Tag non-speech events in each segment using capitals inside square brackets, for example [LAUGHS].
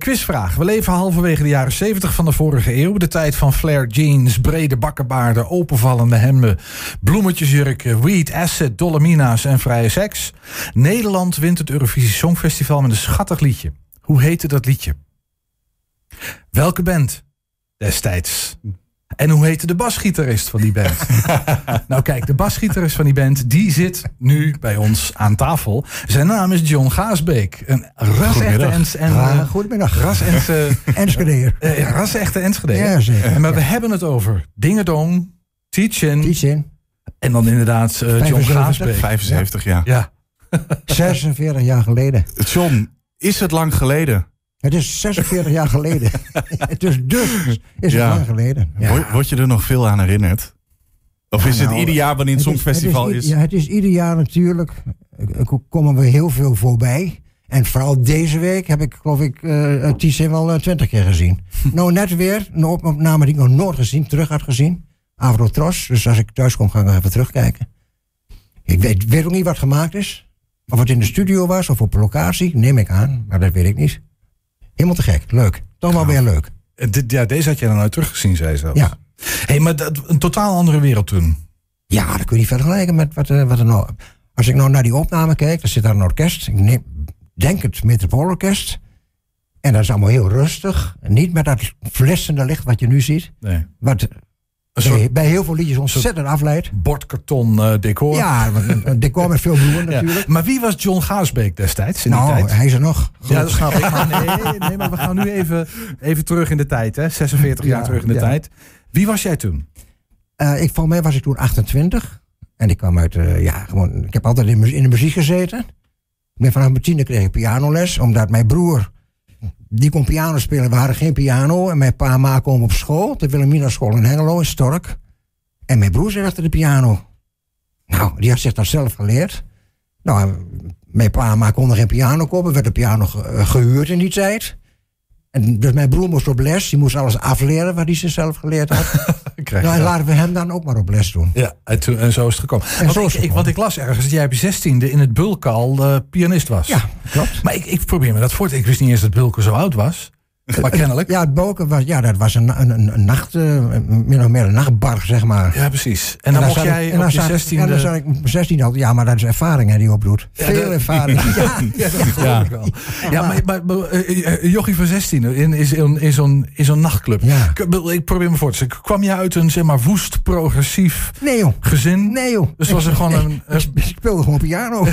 Quizvraag. We leven halverwege de jaren 70 van de vorige eeuw. De tijd van flare jeans, brede bakkenbaarden, openvallende hemden, bloemetjesjurken, weed, acid, dolomina's en vrije seks. Nederland wint het Eurovisie Songfestival met een schattig liedje. Hoe heette dat liedje? Welke band destijds? En hoe heette de basgitarist van die band? [LAUGHS] nou kijk, de basgitarist van die band, die zit nu bij ons aan tafel. Zijn naam is John Gaasbeek. Een ras-echte Ens en, Ah, goedemiddag. ras-echte [LAUGHS] Enschedeer. eh, ja, ras-echte Enschede. Ja, zeker. En maar we hebben het over Dingedong, Tietjen Die zin. en dan inderdaad eh, John 75. Gaasbeek. 75 jaar. Ja, 46 [LAUGHS] jaar geleden. John, is het lang geleden? Het is 46 jaar geleden. [LAUGHS] het is dus is Ja. het lang geleden. Ja. Word, je er nog veel aan herinnerd? Of is het nou, ieder jaar wanneer het Het is- Songfestival het is? Ja, het is ieder jaar natuurlijk. eh, eh, komen we heel veel voorbij. En vooral deze week heb ik, geloof ik, eh Tizin wel twintig keer gezien. [LAUGHS] nou, net weer een op- opname die ik nog nooit gezien, terug had gezien. Avrotros. Dus als ik thuis kom, ga ik nog even terugkijken. Ik weet, weet ook niet wat gemaakt is. Of het in de studio was of op locatie, neem ik aan. Maar dat weet ik niet. Helemaal te gek. Leuk. Toch wel weer leuk. Eh, ja, deze had jij dan nooit teruggezien, zei ze. Ja. hey, maar dat, een totaal andere wereld toen. Ja, dat kun je niet vergelijken met wat, eh, wat er nou... Als ik nou naar die opname kijk, dan zit daar een orkest. Ik neem, denk het Metropoolorkest. En dat is allemaal heel rustig. Niet met dat flitsende licht wat je nu ziet. Nee. Wat soort bij, bij heel veel liedjes ontzettend afleidt. bordkarton eh, decor. Ja, een, decor met veel bloemen [LAUGHS] Ja. natuurlijk. Maar wie was John Gaasbeek destijds in die Nou, tijd? hij is er nog. Ja, dat snap ik. Maar nee, [LAUGHS] nee, maar we gaan nu even, even terug in de tijd. Hè? 46 jaar Ja, terug in de ja. tijd. Wie was jij toen? Eh, ik, volgens mij was ik toen 28. En ik kwam uit, eh, ja, gewoon, ik heb altijd in de muziek gezeten. Ik ben vanaf mijn tiende kreeg ik pianoles, omdat mijn broer, die kon piano spelen, we hadden geen piano. En mijn pa en ma op school, de Wilhelmina school in Hengelo, in Stork. En mijn broer zit achter de piano. Nou, die had zich dat zelf geleerd. Nou, mijn pa en ma konden geen piano kopen, werd de piano eh, gehuurd in die tijd. En dus mijn broer moest op les, die moest alles afleren wat hij zichzelf geleerd had. [LAUGHS] Nou, en laten we hem dan ook maar op les doen. Ja, en, toen, en zo is het gekomen. Want, zo ik, want ik las ergens dat jij op je zestiende in het Bulkal eh, pianist was. Ja, klopt. Maar ik, ik probeer me dat voor te... Ik wist niet eens dat Bulken zo oud was. [LAUGHS] Maar kennelijk. Ja, het Boken was, ja, dat was een, een, een, een nacht, min of meer een nachtbar, zeg maar. Ja, precies. En dan mocht jij ik- en op dan je zat ik- zestiende... Ja, dan zat ik op mijn zestiende al. Ja, maar dat is ervaring hè, die opdoet. Veel ervaring. [LAUGHS] Ja, Ja, ik wel. Ja, maar, maar, maar, eh, eh, Jochie van 16 in, is in, in zo'n in zo'n nachtclub. Ja. Ik, probeer me voor te stellen. Kwam je uit een zeg maar, woest, progressief Nee joh. gezin? Nee joh. Dus was er gewoon een... Ik sp- ik speelde gewoon piano. [LAUGHS]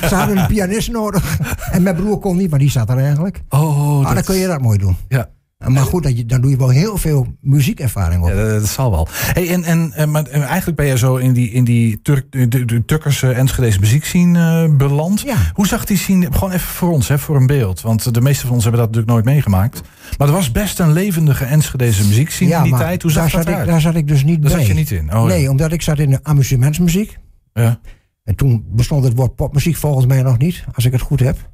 Ja, ze hadden een pianist nodig. En mijn broer kon niet, maar die zat er eigenlijk. Oh, Ah, dat, dan kun je dat mooi doen. Ja. Maar goed, dat je, dan doe je wel heel veel muziekervaring op. Ja, dat, dat zal wel. Hey, en, en, en, maar, en eigenlijk ben je zo in die, in die Turk, de, de, de Tukkerse Enschedese muziekscene eh, beland. Ja. Hoe zag die scene, gewoon even voor ons, hè, voor een beeld. Want de meeste van ons hebben dat natuurlijk nooit meegemaakt. Maar er was best een levendige Enschedese muziekscene in die maar tijd. Hoe zag daar dat zat ik? Daar zat ik dus niet Daar bij. zat je niet in? Oh, nee, ja. omdat ik zat in de amusementsmuziek. Ja. En toen bestond het woord popmuziek volgens mij nog niet, als ik het goed heb.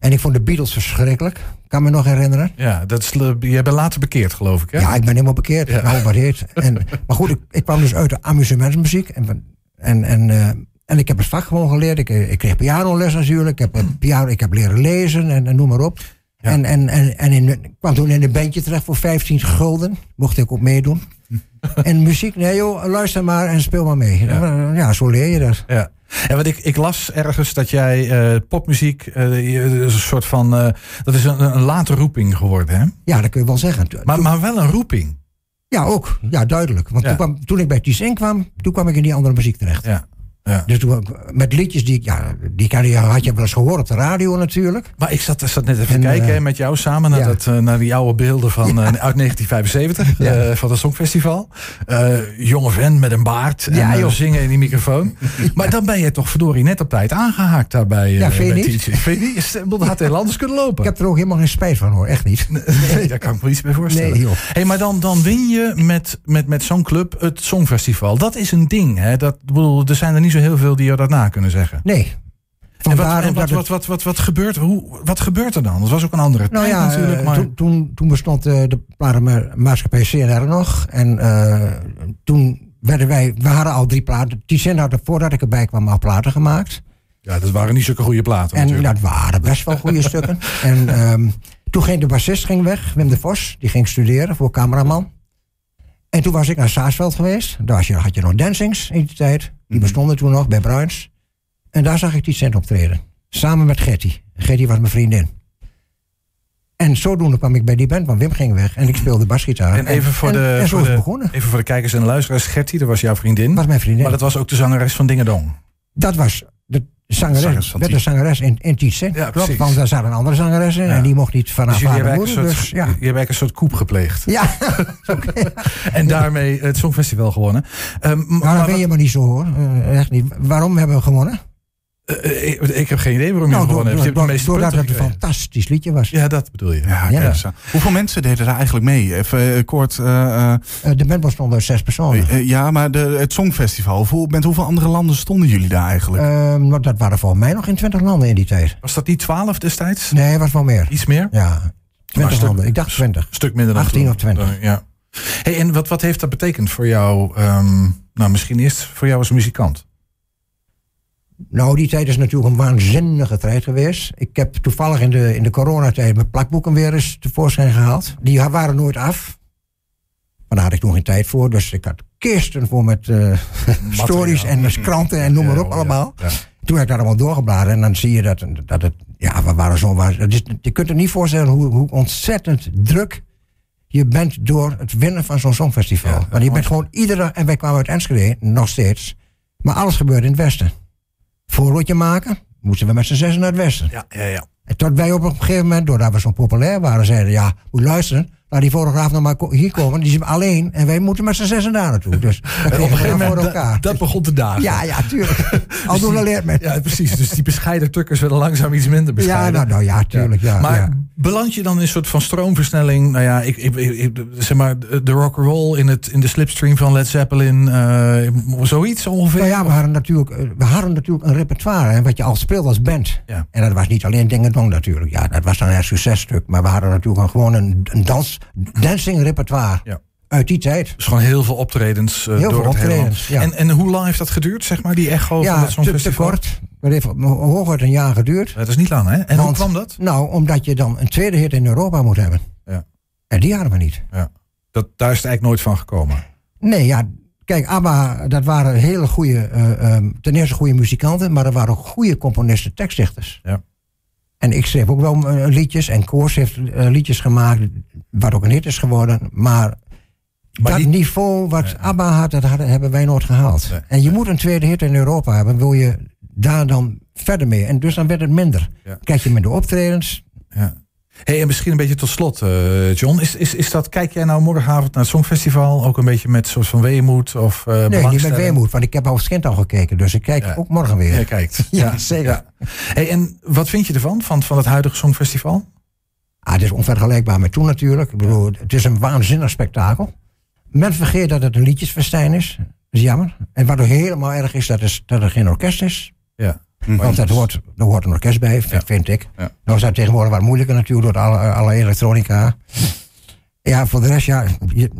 En ik vond de Beatles verschrikkelijk. Kan me nog herinneren. Ja, dat is, le- je bent later bekeerd, geloof ik. Hè? Ja, ik ben helemaal bekeerd. Ja. Nou. [LAUGHS] En, maar goed, ik, ik kwam dus uit de amusementsmuziek. En, en, en, eh, en ik heb het vak gewoon geleerd. Ik, eh, ik kreeg pianoles natuurlijk. Ik heb, eh, piano, ik heb leren lezen en, en noem maar op. Ja. En, en, en, en in, ik kwam toen in een bandje terecht voor 15 gulden. Mocht ik ook meedoen. [LAUGHS] en muziek, nee joh, luister maar en speel maar mee. Ja. Ja, zo leer je dat. Ja. En wat ik, ik las ergens dat jij eh, popmuziek, eh, is een soort van, eh, dat is een, een late roeping geworden, hè? Ja, dat kun je wel zeggen. Maar, maar wel een roeping. Ja, ook. Ja, duidelijk. Want Ja. Toen, kwam, toen ik bij Ties kwam, toen kwam ik in die andere muziek terecht. Ja. Ja. Dus toen, met liedjes die ik, ja, die had je wel eens gehoord op de radio natuurlijk. Maar ik zat, zat net even En, kijken eh, met jou samen naar, ja. dat, eh, naar die oude beelden van, eh, uit 1975 Ja. eh, van het Songfestival. Eh, jonge vent met een baard en Ja, joh. zingen in die microfoon. [LAUGHS] Maar dan ben je toch verdorie net op tijd aangehaakt daarbij. Ja, vind je niet? Vind je niet? Had heel anders kunnen lopen. Ik heb er ook helemaal geen spijt van hoor, echt niet. [LAUGHS] Nee, daar kan ik me iets bij voorstellen. Nee, joh. Hey, maar dan, dan win je met, met, met zo'n club het Songfestival. Dat is een ding. Hè? Dat, bedoel, er zijn er niet zo heel veel die er dat na kunnen zeggen. Nee. En wat, Vandaar en ook wat, dat wat, wat, wat, wat, gebeurt, hoe, wat gebeurt er dan? Dat was ook een andere Nou tijd ja, natuurlijk. eh, Maar... toen, toen, toen bestond eh, de platenmaatschappij CNR nog. En eh, toen werden wij, we hadden al drie platen. Die had er voordat ik erbij kwam al platen gemaakt. Ja, dat waren niet zulke goede platen En natuurlijk. dat waren best wel goede [LAUGHS] stukken. En ehm, Toen ging de bassist ging weg, Wim de Vos. Die ging studeren voor cameraman. En toen was ik naar Saasveld geweest. Daar was je, had je nog dancings in die tijd. Die bestonden toen nog bij Bruins. En daar zag ik die cent optreden. Samen met Gertie. Gertie was mijn vriendin. En zodoende kwam ik bij die band, want Wim ging weg. En ik speelde basgitaar. En even voor, en, de, en zo voor, is het de, begonnen. even voor de kijkers en de luisteraars. Gertie, dat was jouw vriendin. was mijn vriendin. Maar dat was ook de zangeres van Dingedong. Dat was zangeres, Zangeres werd de zangeres in, in. Ja, Klopt, want daar zat een andere zangeres in. Ja. En die mocht niet van haar Dus eigenlijk moeder. soort, Dus ja. je hebt eigenlijk een soort koep gepleegd. Ja, [LAUGHS] En daarmee het Songfestival gewonnen. Ehm, m- maar maar dat weet je maar niet zo hoor. Eh, echt niet. Waarom hebben we gewonnen? Wat- eh, ik, ik heb geen idee waarom je Nou, gewonnen hebt. Je hebt de door- meeste doordat het een fantastisch liedje was. Ja, dat bedoel je. Ja, aan. Hoeveel mensen deden daar eigenlijk mee? Even eh, kort. eh, eh, Eh, de band bestond uit zes personen. eh, ja, maar de, het Songfestival. Hoeveel, met hoeveel andere landen stonden jullie daar eigenlijk? Ehm, maar dat waren volgens mij nog in 20 landen in die tijd. Was dat niet 12 destijds? Nee, was wel meer. Iets meer? Ja, 20 stuk- landen. Ik dacht 20. Een stuk minder dan 18 toen. of 20. Dan- ja. Hey, en wat, wat heeft dat betekend voor jou? ehm, nou, misschien eerst voor jou als muzikant. Nou, die tijd is natuurlijk een waanzinnige tijd geweest. Ik heb toevallig in de, in de coronatijd mijn plakboeken weer eens tevoorschijn gehaald. Die waren nooit af. Maar daar had ik toen geen tijd voor. Dus ik had kisten voor met eh, [LAUGHS] stories en dus kranten en noem maar op ja, allemaal. ja. Toen heb ik daar allemaal doorgebladerd. En dan zie je dat, dat het... Ja, we waren zo... waar- het is- je kunt er niet voorstellen hoe, hoe ontzettend druk je bent door het winnen van zo'n songfestival. Want je bent gewoon iedere... En wij kwamen uit Enschede, nog steeds. Maar alles gebeurde in het westen. Voorrotje maken, moesten we met z'n zessen naar het westen. Ja, ja, ja. En tot wij op een gegeven moment, doordat we zo populair waren, zeiden: Ja, moet luisteren. Laat die fotograaf nog maar hier komen. Die is alleen. En wij moeten met z'n zessen daar naartoe. Dus dat En op een we gegeven dan voor moment, elkaar. dat, dat begon te dagen. ja, ja, tuurlijk. [LAUGHS] Al doen leert men. Ja, precies. Dus die bescheiden tukkers werden langzaam iets minder Ja, bescheiden. nou, nou ja, tuurlijk. Ja, maar ja. beland je dan in een soort van stroomversnelling? Nou ja, ik, ik, ik- zeg maar de rock and roll in, het, in de slipstream van Led Zeppelin, eh, zoiets ongeveer. Nou ja, we hadden, natuurlijk, eh, we hadden natuurlijk een repertoire. Hè, wat je al speelt als band. Ja. En dat was niet alleen Ding en Dong natuurlijk. Ja, dat was dan een successtuk. Maar we hadden natuurlijk een- gewoon een, een dans, dancing repertoire. Ja. Uit die tijd. Dus gewoon heel veel optredens eh, Heel door veel het hele land. optredens, ja. En, en hoe lang heeft dat geduurd, zeg maar, die echo van ja, het te, te Songfestival? kort. Dat heeft hooguit een jaar geduurd. Dat is niet lang, hè? En hoe Want- kwam dat? Nou, omdat je dan een tweede hit in Europa moet hebben. Ja. En die hadden we niet. dat? Daar is het eigenlijk nooit van gekomen. Nee, ja. Kijk, ABBA, dat waren hele goede, eh, ehm, ten eerste goede muzikanten, maar er waren ook goede componisten, tekstdichters. Ja. En ik schreef ook wel eh, liedjes en Koors heeft liedjes gemaakt, wat ook een hit is geworden. Maar, Maar dat die- niveau wat ABBA had, dat hadden, hebben wij nooit gehaald. Nee. En je moet een tweede hit in Europa hebben, wil je daar dan verder mee. En dus dan werd het minder. Ja. Kijk je met de optredens, Ja. Hey, en misschien een beetje tot slot, eh, John. Is, is, is dat, kijk jij nou morgenavond naar het Songfestival ook een beetje met soort van weemoed of eh nee, niet met weemoed, want ik heb als kind al gekeken, dus ik kijk Ja. ook morgen weer. Jij kijkt. [LAUGHS] Ja, zeker. Hey, en wat vind je ervan, van, van het huidige Songfestival? Ah, het is onvergelijkbaar met toen natuurlijk. Ik bedoel, het is een waanzinnig spektakel. Men vergeet dat het een liedjesfestijn is. Dat is jammer. En wat ook helemaal erg is, dat, is, dat er geen orkest is. Ja. Want dat hoort, er hoort een orkest bij, vind, vind ik. Ja. Nou is dat tegenwoordig wat moeilijker natuurlijk door alle, alle elektronica. Ja, voor de rest, ja,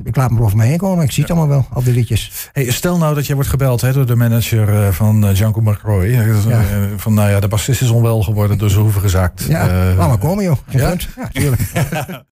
ik laat me over me heen komen. Ik zie het allemaal wel, al die liedjes. Hey, stel nou dat jij wordt gebeld hè, door de manager eh, van eh, Janko McRoy. Eh, Ja. Van nou ja, de bassist is onwel geworden door zijn hoeven gezakt. Ja, Eh, laat maar komen joh. Geen ja? punt. Ja, tuurlijk. [LAUGHS]